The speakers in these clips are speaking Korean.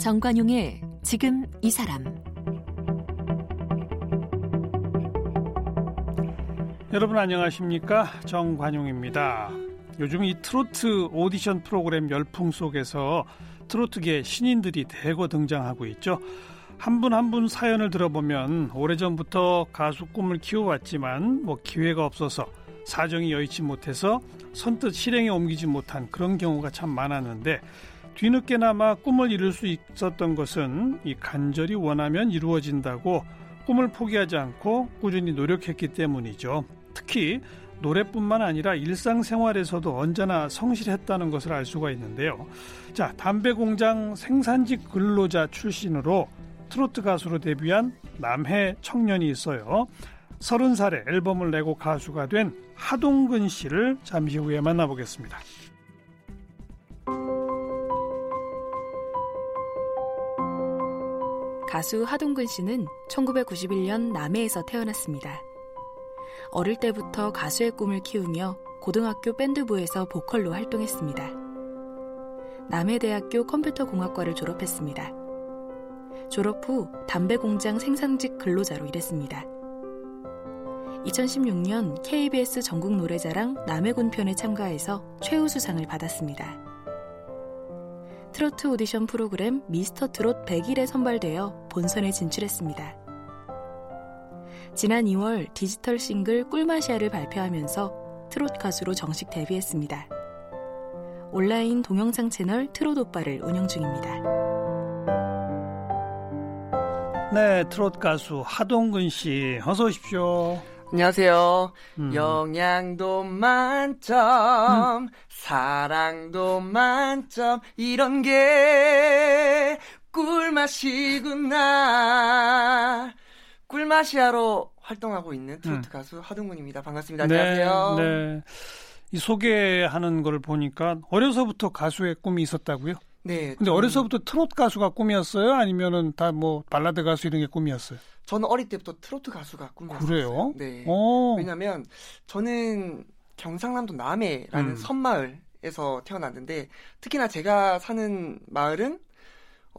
정관용의 지금 이 사람 여러분 안녕하십니까 정관용입니다. 요즘 이 트로트 오디션 프로그램 열풍 속에서 트로트계 신인들이 대거 등장하고 있죠. 한 분 한분 사연을 들어보면 오래전부터 가수 꿈을 키워왔지만 뭐 기회가 없어서 사정이 여의치 못해서 선뜻 실행에 옮기지 못한 그런 경우가 참 많았는데 뒤늦게나마 꿈을 이룰 수 있었던 것은 이 간절히 원하면 이루어진다고 꿈을 포기하지 않고 꾸준히 노력했기 때문이죠. 특히 노래뿐만 아니라 일상생활에서도 언제나 성실했다는 것을 알 수가 있는데요. 자, 담배 공장 생산직 근로자 출신으로 트로트 가수로 데뷔한 남해 청년이 있어요. 서른 살에 앨범을 내고 가수가 된 하동근 씨를 잠시 후에 만나보겠습니다. 가수 하동근 씨는 1991년 남해에서 태어났습니다. 어릴 때부터 가수의 꿈을 키우며 고등학교 밴드부에서 보컬로 활동했습니다. 남해대학교 컴퓨터공학과를 졸업했습니다. 졸업 후 담배 공장 생산직 근로자로 일했습니다. 2016년 KBS 전국 노래자랑 남해군 편에 참가해서 최우수상을 받았습니다. 트로트 오디션 프로그램 미스터 트롯 101에 선발되어 본선에 진출했습니다. 지난 2월 디지털 싱글 꿀맛이야를 발표하면서 트롯 가수로 정식 데뷔했습니다. 온라인 동영상 채널 트롯 오빠를 운영 중입니다. 네, 트롯 가수 하동근 씨, 어서 오십시오. 안녕하세요. 음. 영양도 만점, 음. 사랑도 만점, 이런 게 꿀맛이구나. 꿀맛이야로 활동하고 있는 트로트 음. 가수 하동근입니다. 반갑습니다. 네, 안녕하세요. 네. 이 소개하는 걸 보니까 어려서부터 가수의 꿈이 있었다고요? 네. 근데 어려서부터 트로트 가수가 꿈이었어요? 아니면은 다 뭐 발라드 가수 이런 게 꿈이었어요? 저는 어릴 때부터 트로트 가수가 꿈이었어요. 그래요? 네. 오. 왜냐면 저는 경상남도 남해라는 음. 섬마을에서 태어났는데 특히나 제가 사는 마을은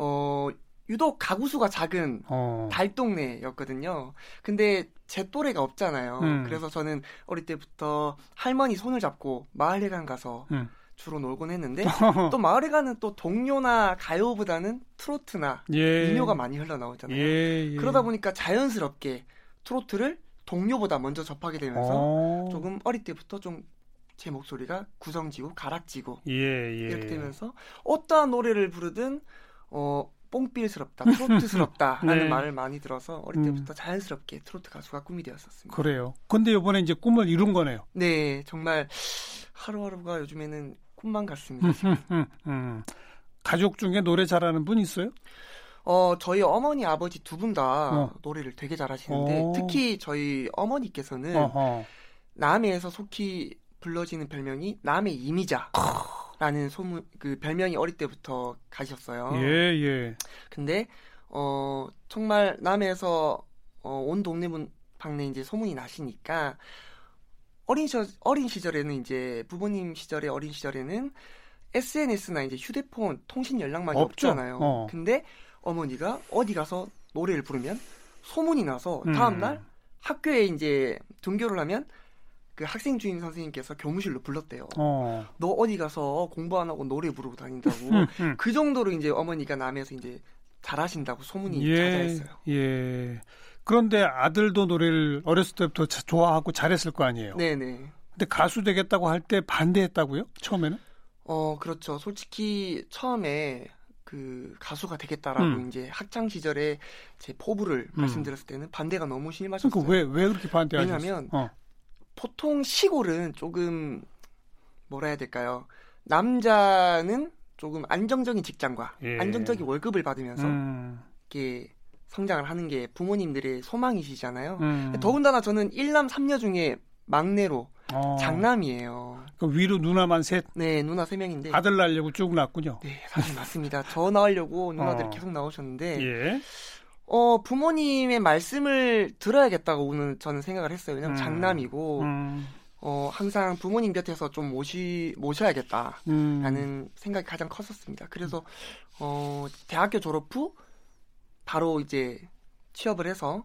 어 유독 가구 수가 작은 어. 달동네였거든요. 근데 제 또래가 없잖아요. 음. 그래서 저는 어릴 때부터 할머니 손을 잡고 마을회관 가서 음. 주로 놀곤 했는데 또 마을회관은 또 동요나 가요보다는 트로트나 예. 민요가 많이 흘러나오잖아요. 예, 예. 그러다 보니까 자연스럽게 트로트를 동요보다 먼저 접하게 되면서 어. 조금 어릴 때부터 좀 제 목소리가 구성지고 가락지고 예, 예. 이렇게 되면서 어떠한 노래를 부르든 어 뽕필스럽다, 트로트스럽다 네. 말을 많이 들어서 어릴 음. 때부터 음. 자연스럽게 트로트 가수가 꿈이 되었었습니다. 그래요. 근데 이번에 이제 꿈을 이룬 거네요. 네, 정말 하루하루가 요즘에는 꿈만 같습니다. 음. 가족 중에 노래 잘하는 분 있어요? 어, 저희 어머니, 아버지 두 분다 어. 노래를 되게 잘하시는데 어. 특히 저희 어머니께서는 어허. 남해에서 속히 불러지는 별명이 남해 이미자. 라는 소문 그 별명이 어릴 때부터 가셨어요. 예, 예. 근데 어 정말 남해에서 어, 온 동네 문 방네 이제 소문이 나시니까 어린 시 어린 시절에는 이제 부모님 시절에 어린 시절에는 SNS나 이제 휴대폰 통신 연락망이 없죠. 없잖아요. 어. 근데 어머니가 어디 가서 노래를 부르면 소문이 나서 다음 날 음. 학교에 이제 등교를 하면 그 학생 주임 선생님께서 교무실로 불렀대요. 어. 너 어디 가서 공부 안 하고 노래 부르고 다닌다고. 음, 음. 그 정도로 이제 어머니가 남에서 이제 잘하신다고 소문이 예, 자자했어요. 예. 그런데 아들도 노래를 어렸을 때부터 좋아하고 잘했을 거 아니에요. 네네. 근데 가수 되겠다고 할 때 반대했다고요? 처음에는? 어, 그렇죠. 솔직히 처음에 그 가수가 되겠다라고 음. 이제 학창 시절에 제 포부를 음. 말씀드렸을 때는 반대가 너무 심하셨어요. 그러니까 왜, 왜 그렇게 반대하셨어요? 왜냐하면 어. 보통 시골은 조금 뭐라 해야 될까요? 남자는 조금 안정적인 직장과 예. 안정적인 월급을 받으면서 음. 이렇게 성장을 하는 게 부모님들의 소망이시잖아요. 음. 더군다나 저는 1남 3녀 중에 막내로 어. 장남이에요. 그 위로 누나만 셋? 네, 누나 세 명인데. 아들 낳으려고 쭉 낳군요. 네, 사실 맞습니다. 저 낳으려고 누나들이 어. 계속 나오셨는데. 예. 어, 부모님의 말씀을 들어야겠다고 오늘 저는 생각을 했어요. 왜냐면 음. 장남이고, 음. 어, 항상 부모님 곁에서 좀 모시, 모셔야겠다라는 음. 생각이 가장 컸었습니다. 그래서, 어, 대학교 졸업 후 바로 이제 취업을 해서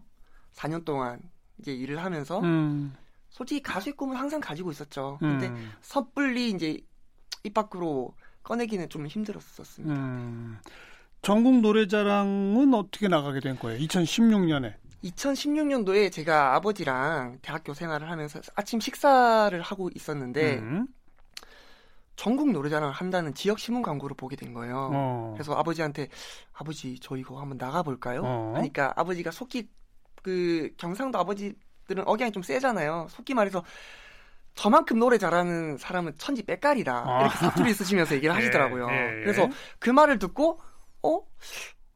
4년 동안 이제 일을 하면서 음. 솔직히 가수의 꿈을 항상 가지고 있었죠. 근데 음. 섣불리 이제 입 밖으로 꺼내기는 좀 힘들었었습니다. 음. 전국 노래자랑은 어떻게 나가게 된 거예요? 2016년에. 2016년도에 제가 아버지랑 대학교 생활을 하면서 아침 식사를 하고 있었는데 음. 전국 노래자랑을 한다는 지역 신문 광고를 보게 된 거예요. 어. 그래서 아버지한테 아버지 저 이거 한번 나가 볼까요? 어. 하니까 아버지가 속기 그 경상도 아버지들은 억양이 좀 세잖아요. 속기 말해서 저만큼 노래 잘하는 사람은 천지 빼깔이다 아. 이렇게 사투리 쓰시면서 얘기를 예, 하시더라고요. 예, 예. 그래서 그 말을 듣고 어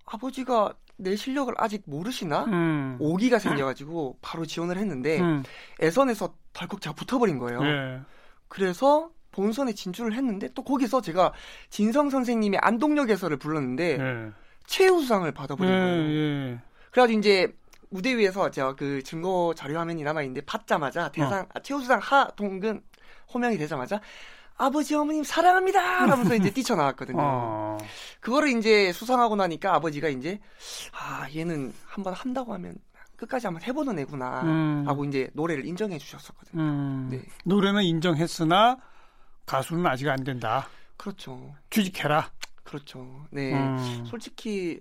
아버지가 내 실력을 아직 모르시나? 음. 오기가 생겨가지고 바로 지원을 했는데 음. 애선에서 덜컥 제가 붙어버린 거예요. 예. 그래서 본선에 진출을 했는데 또 거기서 제가 진성 선생님의 안동역에서를 불렀는데 예. 최우수상을 예. 받아버린 거예요. 예. 그래가지고 이제 무대 위에서 제가 그 증거 자료 화면이 남아 있는데 받자마자 대상 아, 최우수상 하 동근 호명이 되자마자 아버지 어머님 사랑합니다 하면서 이제 뛰쳐나왔거든요. 어. 그거를 이제 수상하고 나니까 아버지가 이제 아 얘는 한번 한다고 하면 끝까지 한번 해보는 애구나 음. 하고 이제 노래를 인정해 주셨었거든요. 음. 네. 노래는 인정했으나 가수는 아직 안 된다. 그렇죠. 취직해라. 그렇죠. 네. 음. 솔직히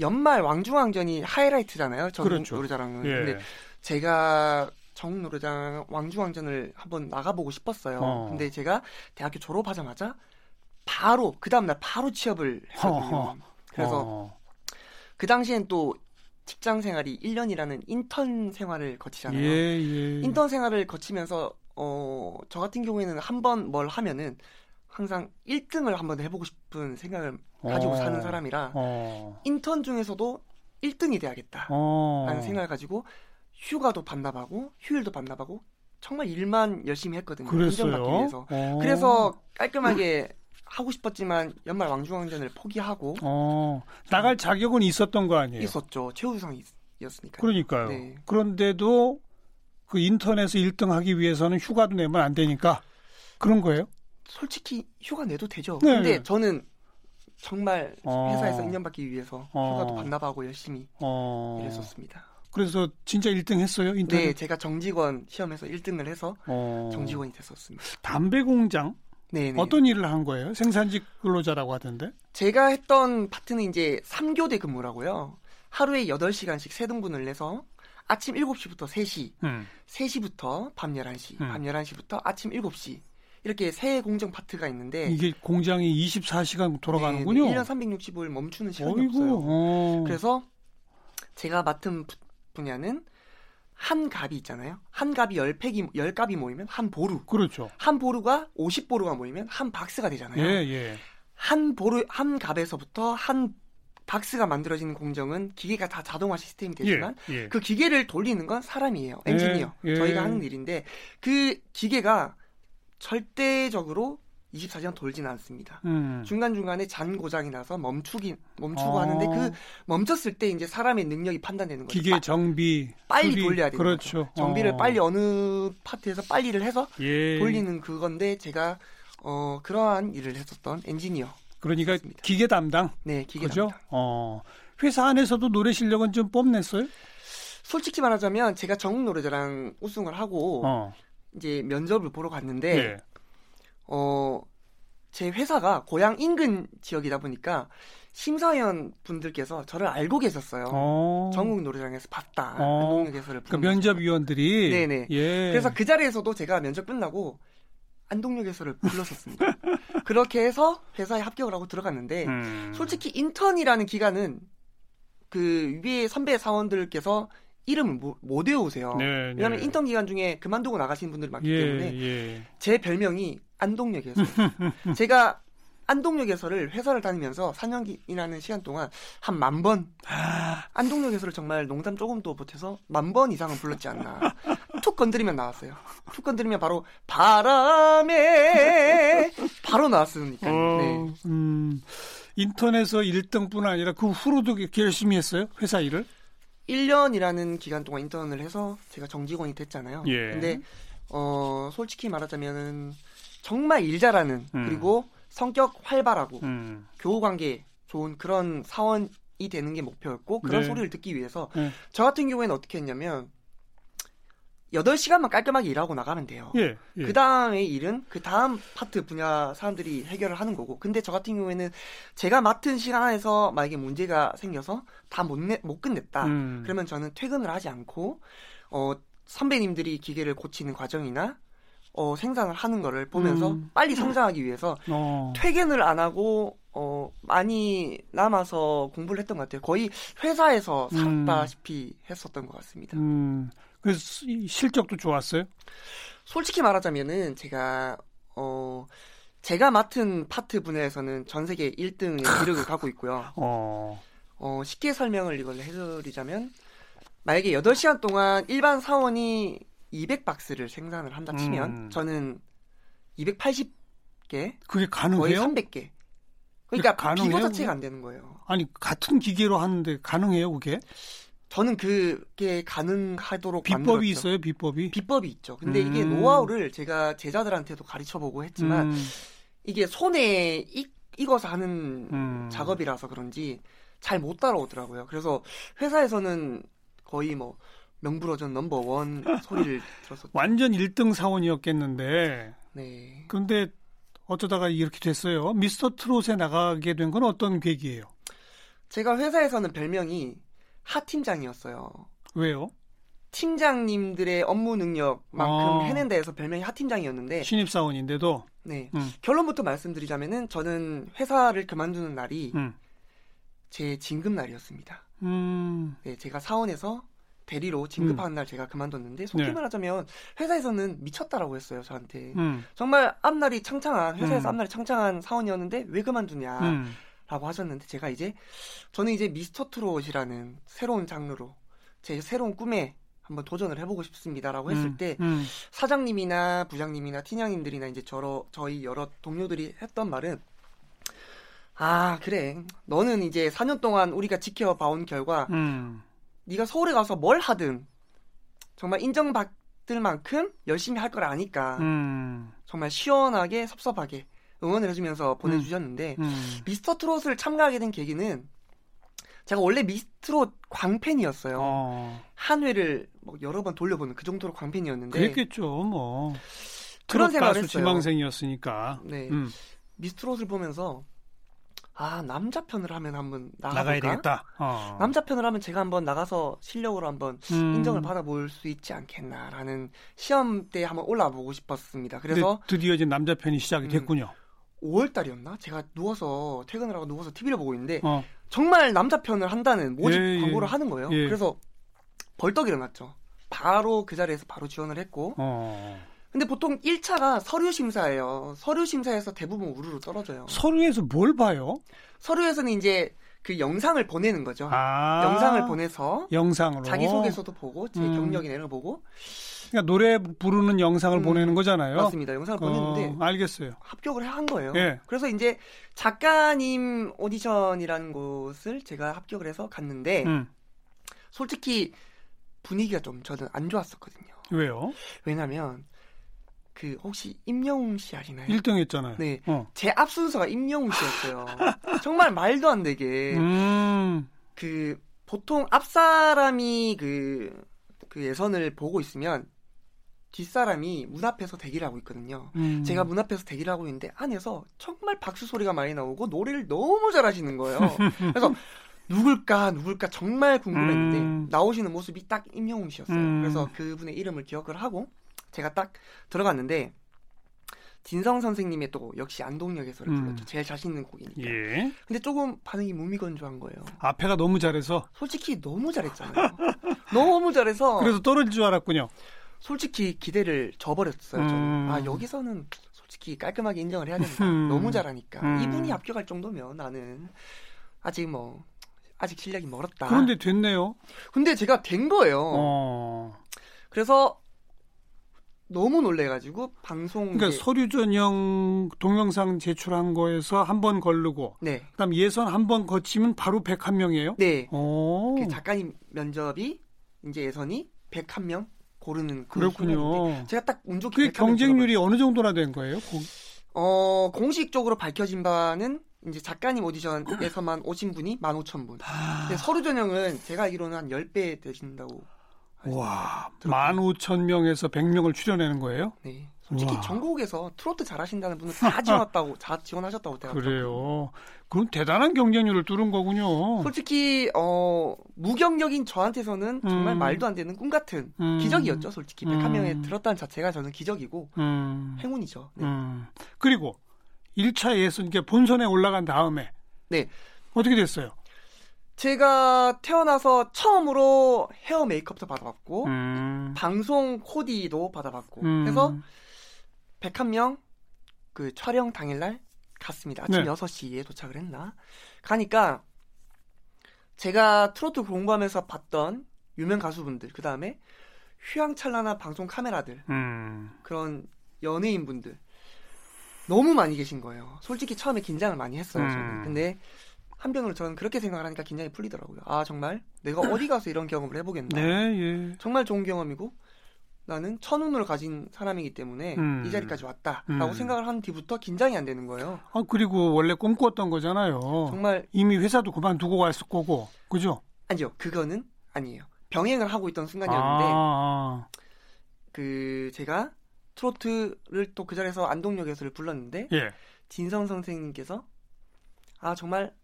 연말 왕중왕전이 하이라이트잖아요. 전 그렇죠. 노래자랑은. 예. 근데 제가 정 노래장 왕중왕전을 한번 나가보고 싶었어요. 어. 근데 제가 대학교 졸업하자마자 바로 그 다음날 바로 취업을 했거든요. 어허. 그래서 어. 그 당시엔 또 직장 생활이 1년이라는 인턴 생활을 거치잖아요. 예, 예. 인턴 생활을 거치면서 어, 저 같은 경우에는 한 번 뭘 하면은 항상 1등을 한번 해보고 싶은 생각을 가지고 어. 사는 사람이라 어. 인턴 중에서도 1등이 돼야겠다 어. 라는 생각을 가지고 휴가도 반납하고 휴일도 반납하고 정말 일만 열심히 했거든요. 그랬어요. 인정받기 위해서. 어. 그래서 깔끔하게 하고 싶었지만 연말 왕중왕전을 포기하고 어. 나갈 자격은 있었던 거 아니에요? 있었죠. 최우수상이었으니까. 그러니까요. 네. 그런데도 그 인터넷에서 1등 하기 위해서는 휴가도 내면 안 되니까 그런 거예요? 솔직히 휴가 내도 되죠. 네. 근데 저는 정말 어. 회사에서 인정받기 위해서 어. 휴가도 반납하고 열심히 어. 일했었습니다. 그래서 진짜 1등 했어요? 네, 인터넷? 제가 정직원 시험에서 1등을 해서 어. 정직원이 됐었습니다. 담배 공장 네, 네. 어떤 일을 한 거예요? 생산직 근로자라고 하던데. 제가 했던 파트는 이제 3교대 근무라고요. 하루에 8시간씩 세 등분을 내서 아침 7시부터 3시, 음. 3시부터 밤 11시, 음. 밤 11시부터 아침 7시. 이렇게 세 공정 파트가 있는데 이게 공장이 24시간 돌아가는군요. 네, 네, 1년 365일 멈추는 시간이 어이구. 없어요. 어. 그래서 제가 맡은 부- 분야는 한 갑이 있잖아요. 한 갑이 10팩이 10갑이 모이면 한 보루. 그렇죠. 한 보루가 50보루가 모이면 한 박스가 되잖아요. 예, 예. 한 보루 한 갑에서부터 한 박스가 만들어지는 공정은 기계가 다 자동화 시스템이 되지만 예, 예. 그 기계를 돌리는 건 사람이에요. 엔지니어. 예, 예. 저희가 하는 일인데 그 기계가 절대적으로 24시간 돌지는 않습니다. 음. 중간중간에 잔 고장이 나서 멈추기 멈추고 어. 하는데 그 멈췄을 때 이제 사람의 능력이 판단되는 거죠. 기계 빠- 정비 빨리 수리. 돌려야 되는 그렇죠. 거죠. 정비를 어. 빨리 어느 파트에서 빨리를 해서 예. 돌리는 그건데 제가 어 그러한 일을 했었던 엔지니어. 그러니까 그렇습니다. 기계 담당. 네, 기계 그죠? 담당. 어. 회사 안에서도 노래 실력은 좀 뽐냈어요? 솔직히 말하자면 제가 전국 노래자랑 우승을 하고 어. 이제 면접을 보러 갔는데 예. 어, 제 회사가 고향 인근 지역이다 보니까 심사위원 분들께서 저를 알고 계셨어요. 어. 전국 노래장에서 봤다. 어. 안동역에서를 그 면접위원들이 네네. 예. 그래서 그 자리에서도 제가 면접 끝나고 안동역에서를 불렀었습니다. 그렇게 해서 회사에 합격을 하고 들어갔는데 음. 솔직히 인턴이라는 기간은 그 위에 선배 사원들께서 이름을 못, 못 외우세요. 네, 왜냐하면 네. 인턴 기간 중에 그만두고 나가시는 분들이 많기 예, 때문에 예. 제 별명이 안동역에서 제가 안동역에서를 회사를 다니면서 4년 이라는 시간 동안 한 만 번 안동역에서를 정말 농담 조금도 못해서 만 번 이상은 불렀지 않나 툭 건드리면 나왔어요 툭 건드리면 바로 바람에 바로 나왔으니까 어, 네. 음, 인터넷에서 1등뿐 아니라 그 후로도 열심히 했어요? 회사 일을? 1년이라는 기간 동안 인턴을 해서 제가 정직원이 됐잖아요 예. 근데 어, 솔직히 말하자면은 정말 일 잘하는 음. 그리고 성격 활발하고 음. 교우 관계 좋은 그런 사원이 되는 게 목표였고 그런 네. 소리를 듣기 위해서 네. 저 같은 경우에는 어떻게 했냐면 8시간만 깔끔하게 일하고 나가면 돼요. 예. 예. 그 다음의 일은 그 다음 파트 분야 사람들이 해결을 하는 거고. 근데 저 같은 경우에는 제가 맡은 시간 안에서 만약에 문제가 생겨서 다 못 못 끝냈다. 음. 그러면 저는 퇴근을 하지 않고 어 선배님들이 기계를 고치는 과정이나 어 생산을 하는 거를 보면서 음. 빨리 성장하기 위해서 어. 퇴근을 안 하고 어 많이 남아서 공부를 했던 것 같아요. 거의 회사에서 음. 살다시피 했었던 것 같습니다. 음. 그래서 이 실적도 좋았어요? 솔직히 말하자면은 제가 어 제가 맡은 파트 분야에서는 전 세계 1등의 기록을 갖고 있고요. 어. 어 쉽게 설명을 이걸 해드리자면 만약에 8시간 동안 일반 사원이 200박스를 생산을 한다 치면 음. 저는 280개 그게 거의 가능해요? 300개 그러니까 가능해요, 비교? 자체가 안 되는 거예요. 아니 같은 기계로 하는데 가능해요, 그게? 저는 그게 가능하도록 비법이 만들었죠. 있어요, 비법이? 비법이 있죠. 근데 이게 음. 노하우를 제가 제자들한테도 가르쳐 보고 했지만 음. 이게 손에 익, 익어서 하는 음. 작업이라서 그런지 잘 못 따라오더라고요. 그래서 회사에서는 거의 뭐 명불허전 넘버 원 소리를 들었었죠. 완전 1등 사원이었겠는데. 네. 근데 어쩌다가 이렇게 됐어요. 미스터 트롯에 나가게 된 건 어떤 계기예요? 제가 회사에서는 별명이 하 팀장이었어요. 왜요? 팀장님들의 업무 능력만큼 아. 해낸다 해서 별명이 하 팀장이었는데 신입 사원인데도. 네. 음. 결론부터 말씀드리자면은 저는 회사를 그만두는 날이 음. 제 진급 날이었습니다. 음. 네, 제가 사원에서 대리로 진급하는 날 제가 그만뒀는데 속히 네. 말하자면 회사에서는 미쳤다라고 했어요 저한테 음. 정말 앞날이 창창한 회사에서 음. 앞날이 창창한 사원이었는데 왜 그만두냐 라고 음. 하셨는데 제가 이제 저는 이제 미스터 트롯이라는 새로운 장르로 제 새로운 꿈에 한번 도전을 해보고 싶습니다라고 했을 음. 때 음. 사장님이나 부장님이나 팀장님들이나 이제 저러 저희 여러 동료들이 했던 말은 아 그래 너는 이제 4년 동안 우리가 지켜봐온 결과 음. 네가 서울에 가서 뭘 하든 정말 인정받을 만큼 열심히 할 걸 아니까 음. 정말 시원하게 섭섭하게 응원을 해주면서 보내주셨는데 음. 미스터 트롯을 참가하게 된 계기는 제가 원래 미스트롯 광팬이었어요. 어. 한 회를 뭐 여러 번 돌려보는 그 정도로 광팬이었는데 그랬겠죠, 뭐. 그런 생각을 했어요. 지망생이었으니까. 네 음. 미스트롯을 보면서 아 남자 편을 하면 한번? 나가야 되겠다. 어. 남자 편을 하면 제가 한번 나가서 실력으로 한번 음. 인정을 받아볼 수 있지 않겠나라는 시험 때 한번 올라보고 싶었습니다. 그래서 드디어 이제 남자 편이 시작이 음. 됐군요. 5월 달이었나? 제가 누워서 퇴근을 하고 누워서 TV를 보고 있는데 어. 정말 남자 편을 한다는 모집 예, 예. 광고를 하는 거예요. 예. 그래서 벌떡 일어났죠. 바로 그 자리에서 바로 지원을 했고 어. 근데 보통 1차가 서류 심사예요. 서류 심사에서 대부분 우르르 떨어져요. 서류에서 뭘 봐요? 서류에서는 이제 그 영상을 보내는 거죠. 아. 영상을 보내서 영상으로. 자기 소개서도 보고 제 음. 경력이나 이런 거 보고 그러니까 노래 부르는 영상을 음, 보내는 거잖아요. 맞습니다. 영상을 보냈는데 어, 알겠어요. 합격을 한 거예요. 예. 그래서 이제 작가님 오디션이라는 곳을 제가 합격을 해서 갔는데 음. 솔직히 분위기가 좀 저는 안 좋았었거든요. 왜요? 왜냐면 그 혹시 임영웅 씨 아시나요? 1등 했잖아요. 네. 어. 제앞 순서가 임영웅 씨였어요. 정말 말도 안 되게 음. 그 보통 앞 사람이 그, 그 예선을 보고 있으면 뒷 사람이 문 앞에서 대기를 하고 있거든요. 음. 제가 문 앞에서 대기를 하고 있는데 안에서 정말 박수 소리가 많이 나오고 노래를 너무 잘하시는 거예요. 그래서 누굴까 누굴까 정말 궁금했는데 음. 나오시는 모습이 딱 임영웅 씨였어요. 음. 그래서 그분의 이름을 기억을 하고 제가 딱 들어갔는데 진성 선생님의 또 역시 안동역에서를 음. 불렀죠. 제일 자신 있는 곡이니까. 예. 근데 조금 반응이 무미건조한 거예요. 앞에가 너무 잘해서 솔직히 너무 잘했잖아요. 너무 잘해서 그래서 떨어질 줄 알았군요. 솔직히 기대를 저버렸어요. 저는 음. 아 여기서는 솔직히 깔끔하게 인정을 해야 된다. 음. 너무 잘하니까 음. 이분이 합격할 정도면 나는 아직 뭐 아직 실력이 멀었다. 그런데 됐네요. 근데 제가 된 거예요. 어. 그래서 너무 놀래가지고 방송 그러니까 이제- 서류 전형 동영상 제출한 거에서 한 번 걸르고 네, 그다음 예선 한 번 거치면 바로 101명이에요? 네. 오. 그 작가님 면접이 이제 예선이 101명 고르는 그 그렇군요. 제가 딱 운 좋게 그 경쟁률이 어느 정도나 된 거예요? 고- 어, 공식적으로 밝혀진 바는 이제 작가님 오디션에서만 오신 분이 15,000분. 근데 서류 전형은 제가 알기로는 한 10배 되신다고. 와, 들었군요. 15,000명에서 100명을 출연하는 거예요? 네. 솔직히 우와. 전국에서 트로트 잘하시다는 분은 다 지원했다고, 다 지원하셨다고 제가 그래요. 그럼 대단한 경쟁률을 뚫은 거군요. 솔직히 어 무경력인 저한테서는 정말 음. 말도 안 되는 꿈 같은 음. 기적이었죠. 솔직히 음. 101명에 들었다는 자체가 저는 기적이고 음, 행운이죠. 네. 음. 그리고 1차 예선 이게 본선에 올라간 다음에 네. 어떻게 됐어요? 제가 태어나서 처음으로 헤어 메이크업도 받아봤고 음, 방송 코디도 받아봤고 음. 해서 101명 그 촬영 당일날 갔습니다. 아침 네. 6시에 도착을 했나? 가니까 제가 트로트 공부하면서 봤던 유명 가수분들, 그 다음에 휘황찬란한 방송 카메라들, 음, 그런 연예인분들 너무 많이 계신 거예요. 솔직히 처음에 긴장을 많이 했어요. 음. 저는. 근데 한편으로 저는 그렇게 생각을 하니까 긴장이 풀리더라고요. 아 정말 내가 어디 가서 이런 경험을 해보겠나. 네, 예. 정말 좋은 경험이고 나는 천운을 가진 사람이기 때문에 음. 이 자리까지 왔다라고 음. 생각을 한 뒤부터 긴장이 안 되는 거예요. 아, 그리고 원래 꿈꿨던 거잖아요. 정말 이미 회사도 그만두고 갔을 거고, 그죠? 아니요 그거는 아니에요. 병행을 하고 있던 순간이었는데 아, 그 제가 트로트를 또 그 자리에서 안동역에서를 불렀는데 예. 진성 선생님께서 아 정말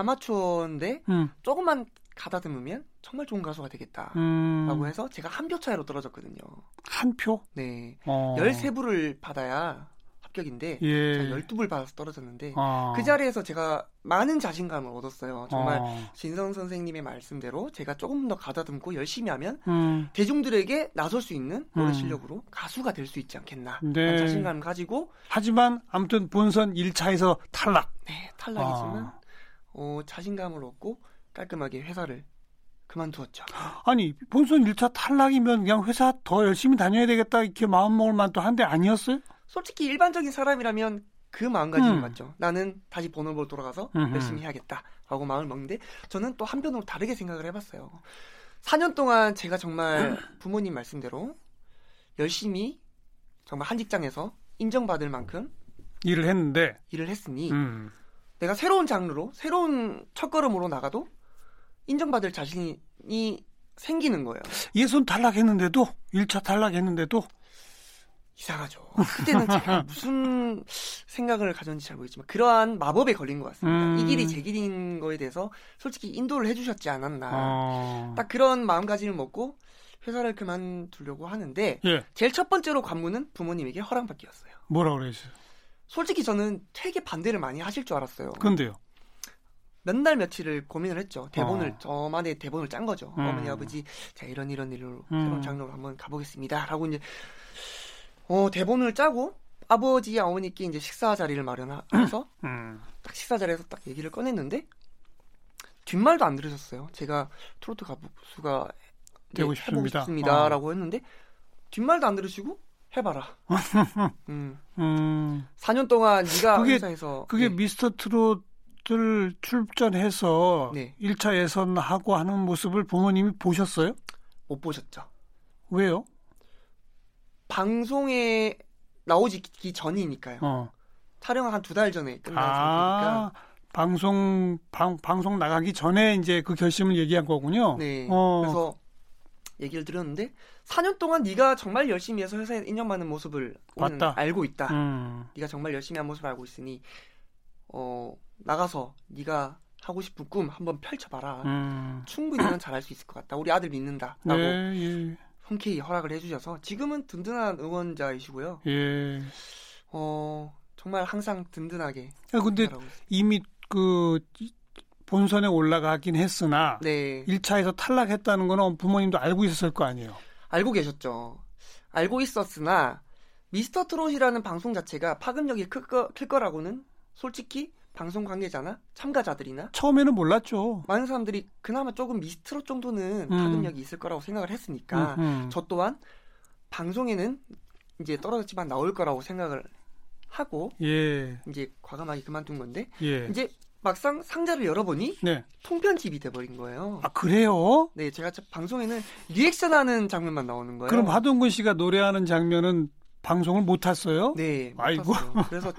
아마추어인데 음, 조금만 가다듬으면 정말 좋은 가수가 되겠다라고 음, 해서 제가 한 표 차이로 떨어졌거든요. 한 표? 네. 어. 13부를 받아야 합격인데 예. 제가 12부를 받아서 떨어졌는데 아. 그 자리에서 제가 많은 자신감을 얻었어요. 정말 어. 진성 선생님의 말씀대로 제가 조금 더 가다듬고 열심히 하면 음, 대중들에게 나설 수 있는 노래 음. 실력으로 가수가 될 수 있지 않겠나 네. 라는 자신감을 가지고 하지만 아무튼 본선 1차에서 탈락. 네, 탈락이지만 아. 어, 자신감을 얻고 깔끔하게 회사를 그만두었죠. 아니 본선 1차 탈락이면 그냥 회사 더 열심히 다녀야 되겠다 이렇게 마음먹을 만도 한데 아니었어요? 솔직히 일반적인 사람이라면 그 마음가짐이 음. 맞죠. 나는 다시 본업으로 돌아가서 음흠. 열심히 해야겠다라고 마음을 먹는데 저는 또 한편으로 다르게 생각을 해봤어요. 4년 동안 제가 정말 부모님 말씀대로 열심히 정말 한 직장에서 인정받을 만큼 일을 했는데 일을 했으니 음. 내가 새로운 장르로 새로운 첫걸음으로 나가도 인정받을 자신이 생기는 거예요. 예선 탈락했는데도 1차 탈락했는데도 이상하죠. 그때는 제가 무슨 생각을 가졌는지 잘 모르겠지만 그러한 마법에 걸린 것 같습니다. 음. 이 길이 제 길인 거에 대해서 솔직히 인도를 해주셨지 않았나. 어. 딱 그런 마음가짐을 먹고 회사를 그만두려고 하는데 예 제일 첫 번째로 관문은 부모님에게 허락받기였어요. 뭐라 그랬어요? 솔직히 저는 되게 반대를 많이 하실 줄 알았어요. 근데요. 몇 날 며칠을 고민을 했죠. 대본을 어. 저만의 대본을 짠 거죠. 음. 어머니 아버지 제가 이런 이런 일로 음. 새로운 장르로 한번 가보겠습니다라고 이제 어 대본을 짜고 아버지와 어머니께 이제 식사 자리를 마련해서 음. 딱 식사 자리에서 딱 얘기를 꺼냈는데 뒷말도 안 들으셨어요. 제가 트로트 가수가 되고 싶습니다. 싶습니다라고 했는데 뒷말도 안 들으시고 해봐라. 음, 음. 4년 동안 네가 그게- 회사에서 그게 네. 미스터 트롯을 출전해서 네. 1차 예선하고 하는 모습을 부모님이 보셨어요? 못 보셨죠. 왜요? 방송에 나오기 전이니까요. 어. 촬영 한두 달 전에 끝난 아, 상태니까. 방송 방, 방송 나가기 전에 이제 그 결심을 얘기한 거군요. 네. 어. 그래서 얘기를 드렸는데 4년 동안 네가 정말 열심히 해서 회사에 인정받는 모습을 봤다. 알고 있다. 음. 네가 정말 열심히 한 모습을 알고 있으니 어 나가서 네가 하고 싶은 꿈 한번 펼쳐봐라. 음. 충분히 넌 잘할 수 있을 것 같다. 우리 아들 믿는다라고 네, 예. 흔쾌히 허락을 해주셔서 지금은 든든한 응원자이시고요. 예. 어 정말 항상 든든하게 야, 근데. 이미 그 본선에 올라가긴 했으나 네 1차에서 탈락했다는 거는 부모님도 알고 있었을 거 아니에요. 알고 계셨죠. 알고 있었으나 미스터 트롯이라는 방송 자체가 파급력이 클, 거, 클 거라고는 솔직히 방송 관계자나 참가자들이나 처음에는 몰랐죠. 많은 사람들이 그나마 조금 미스트롯 정도는 음. 파급력이 있을 거라고 생각을 했으니까 음, 음. 저 또한 방송에는 이제 떨어졌지만 나올 거라고 생각을 하고 예, 이제 과감하게 그만둔 건데 예. 이제 막상 상자를 열어보니 네. 통편집이 돼버린 거예요. 아 그래요? 네, 제가 저 방송에는 리액션하는 장면만 나오는 거예요. 그럼 하동근 씨가 노래하는 장면은 방송을 못 탔어요? 네, 못 아이고. 탔어요. 그래서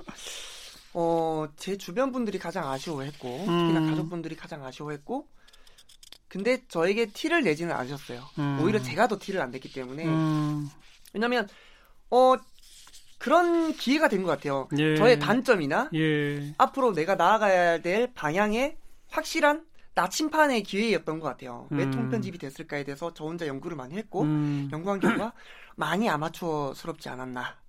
어, 제 주변 분들이 가장 아쉬워했고 특히나 음. 가족분들이 가장 아쉬워했고 근데 저에게 티를 내지는 않으셨어요. 음. 오히려 제가 더 티를 안 냈기 때문에 음, 왜냐면 어 그런 기회가 된 것 같아요. 예. 저의 단점이나 예. 앞으로 내가 나아가야 될 방향에 확실한 나침판의 기회였던 것 같아요. 왜 음. 통편집이 됐을까에 대해서 저 혼자 연구를 많이 했고 음, 연구한 결과 많이 아마추어스럽지 않았나.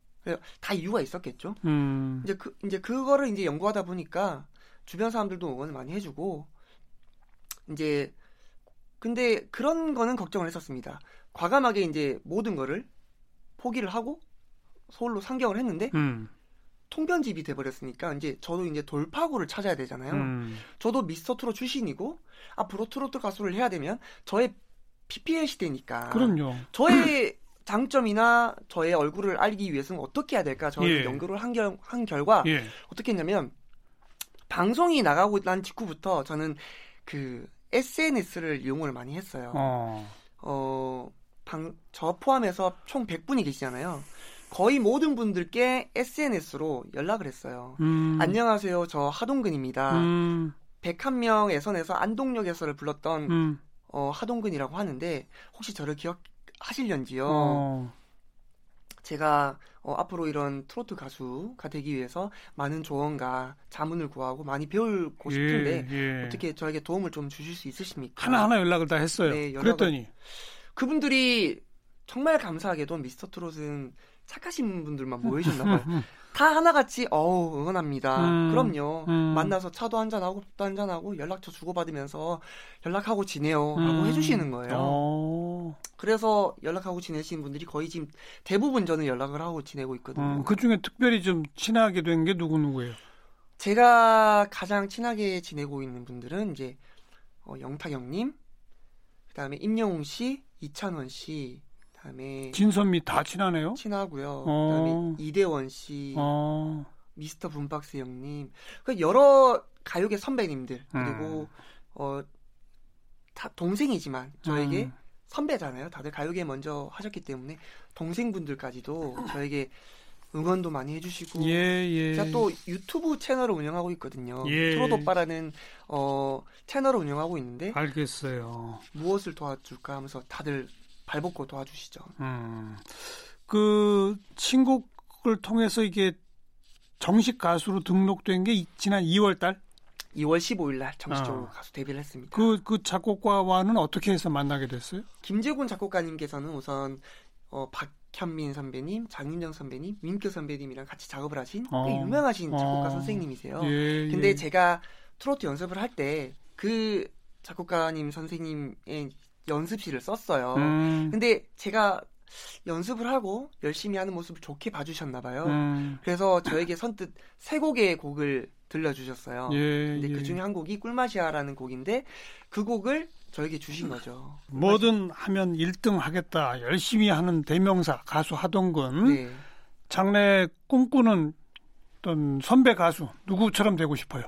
다 이유가 있었겠죠. 음, 이제 그 이제 그거를 이제 연구하다 보니까 주변 사람들도 응원을 많이 해주고 이제 근데 그런 거는 걱정을 했었습니다. 과감하게 이제 모든 거를 포기를 하고 서울로 상경을 했는데 음, 통편집이 돼버렸으니까 이제 저도 이제 돌파구를 찾아야 되잖아요. 음. 저도 미스터 트롯 출신이고 앞으로 트로트 가수를 해야 되면 저의 PPL 시대니까 그럼요. 저의 장점이나 저의 얼굴을 알리기 위해서는 어떻게 해야 될까? 저는 예. 연구를 한, 결, 한 결과 예. 어떻게 했냐면 방송이 나가고 난 직후부터 저는 그 SNS를 이용을 많이 했어요. 어. 어, 방, 저 포함해서 총 100분이 계시잖아요. 거의 모든 분들께 SNS로 연락을 했어요. 음. 안녕하세요. 저 하동근입니다. 음, 101명 예선에서 안동역에서를 불렀던 음. 어, 하동근이라고 하는데 혹시 저를 기억하실련지요? 어. 제가 어, 앞으로 이런 트로트 가수가 되기 위해서 많은 조언과 자문을 구하고 많이 배우고 싶은데 예, 예. 어떻게 저에게 도움을 좀 주실 수 있으십니까? 하나하나 연락을 다 했어요. 네, 연락을- 그랬더니 그분들이 정말 감사하게도 미스터 트롯은 착하신 분들만 모여주셨나 봐요. 음, 다 하나같이 어우 응원합니다. 음, 그럼요. 음. 만나서 차도 한잔 하고 밥도 한잔 하고 연락처 주고 받으면서 연락하고 지내요 라고 음. 해주시는 거예요. 어. 그래서 연락하고 지내시는 분들이 거의 지금 대부분 저는 연락을 하고 지내고 있거든요. 음, 그 중에 특별히 좀 친하게 된 게 누구 누구예요? 제가 가장 친하게 지내고 있는 분들은 이제 어, 영탁영님, 그다음에 임영웅 씨, 이찬원 씨, 그다음에 진선미 다 친하네요. 친하고요. 어. 그다음에 이대원 씨, 어. 미스터 분박스 형님, 그 여러 가요계 선배님들 음. 그리고 어, 다 동생이지만 저에게 음. 선배잖아요. 다들 가요계 먼저 하셨기 때문에 동생분들까지도 저에게 응원도 많이 해주시고 예, 예. 제가 또 유튜브 채널을 운영하고 있거든요. 예. 트롯 오빠라는 어, 채널을 운영하고 있는데 알겠어요. 무엇을 도와줄까 하면서 다들 발벗고 도와주시죠. 음. 그 신곡을 통해서 이게 정식 가수로 등록된 게 이- 지난 2월 달? 2월 15일 날 정식적으로 어. 가수 데뷔를 했습니다. 그, 그 작곡가와는 어떻게 해서 만나게 됐어요? 김재곤 작곡가님께서는 우선 어, 박현민 선배님, 장윤정 선배님, 민규 선배님이랑 같이 작업을 하신 어. 꽤 유명하신 작곡가 어. 선생님이세요. 예, 근데 예. 제가 트로트 연습을 할 때 그 작곡가님 선생님의 연습실을 썼어요. 음, 근데 제가 연습을 하고 열심히 하는 모습을 좋게 봐주셨나 봐요. 음, 그래서 저에게 선뜻 세 곡의 곡을 들려주셨어요. 예, 근데 예. 그 중에 한 곡이 꿀맛이야라는 곡인데 그 곡을 저에게 주신 거죠. 뭐든 하면 1등 하겠다. 열심히 하는 대명사 가수 하동근. 네. 장래 꿈꾸는 어떤 선배 가수 누구처럼 되고 싶어요?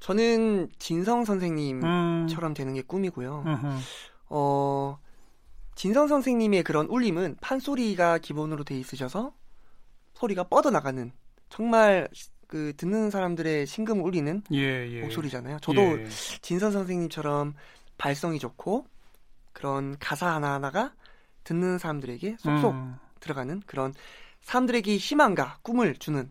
저는 진성 선생님처럼 음, 되는 게 꿈이고요. 음흠. 어, 진성 선생님의 그런 울림은 판소리가 기본으로 돼 있으셔서 소리가 뻗어나가는 정말 그 듣는 사람들의 심금을 울리는 예, 예. 목소리잖아요. 저도 예. 진선 선생님처럼 발성이 좋고 그런 가사 하나하나가 듣는 사람들에게 쏙쏙 음, 들어가는 그런 사람들에게 희망과 꿈을 주는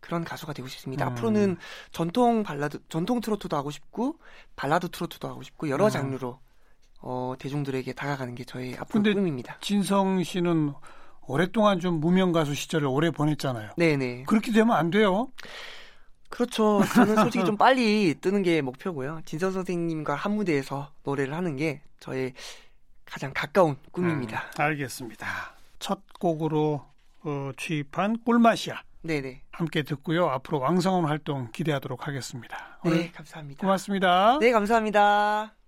그런 가수가 되고 싶습니다. 음. 앞으로는 전통 발라드, 전통 트로트도 하고 싶고 발라드 트로트도 하고 싶고 여러 음. 장르로 어, 대중들에게 다가가는 게 저의 앞으로 꿈입니다. 진성 씨는 오랫동안 좀 무명 가수 시절을 오래 보냈잖아요. 네네. 그렇게 되면 안 돼요. 그렇죠. 저는 솔직히 좀 빨리 뜨는 게 목표고요. 진선 선생님과 한 무대에서 노래를 하는 게 저의 가장 가까운 꿈입니다. 음, 알겠습니다. 첫 곡으로 어, 취입한 꿀맛이야. 네네. 함께 듣고요. 앞으로 왕성한 활동 기대하도록 하겠습니다. 네, 감사합니다. 고맙습니다. 네, 감사합니다.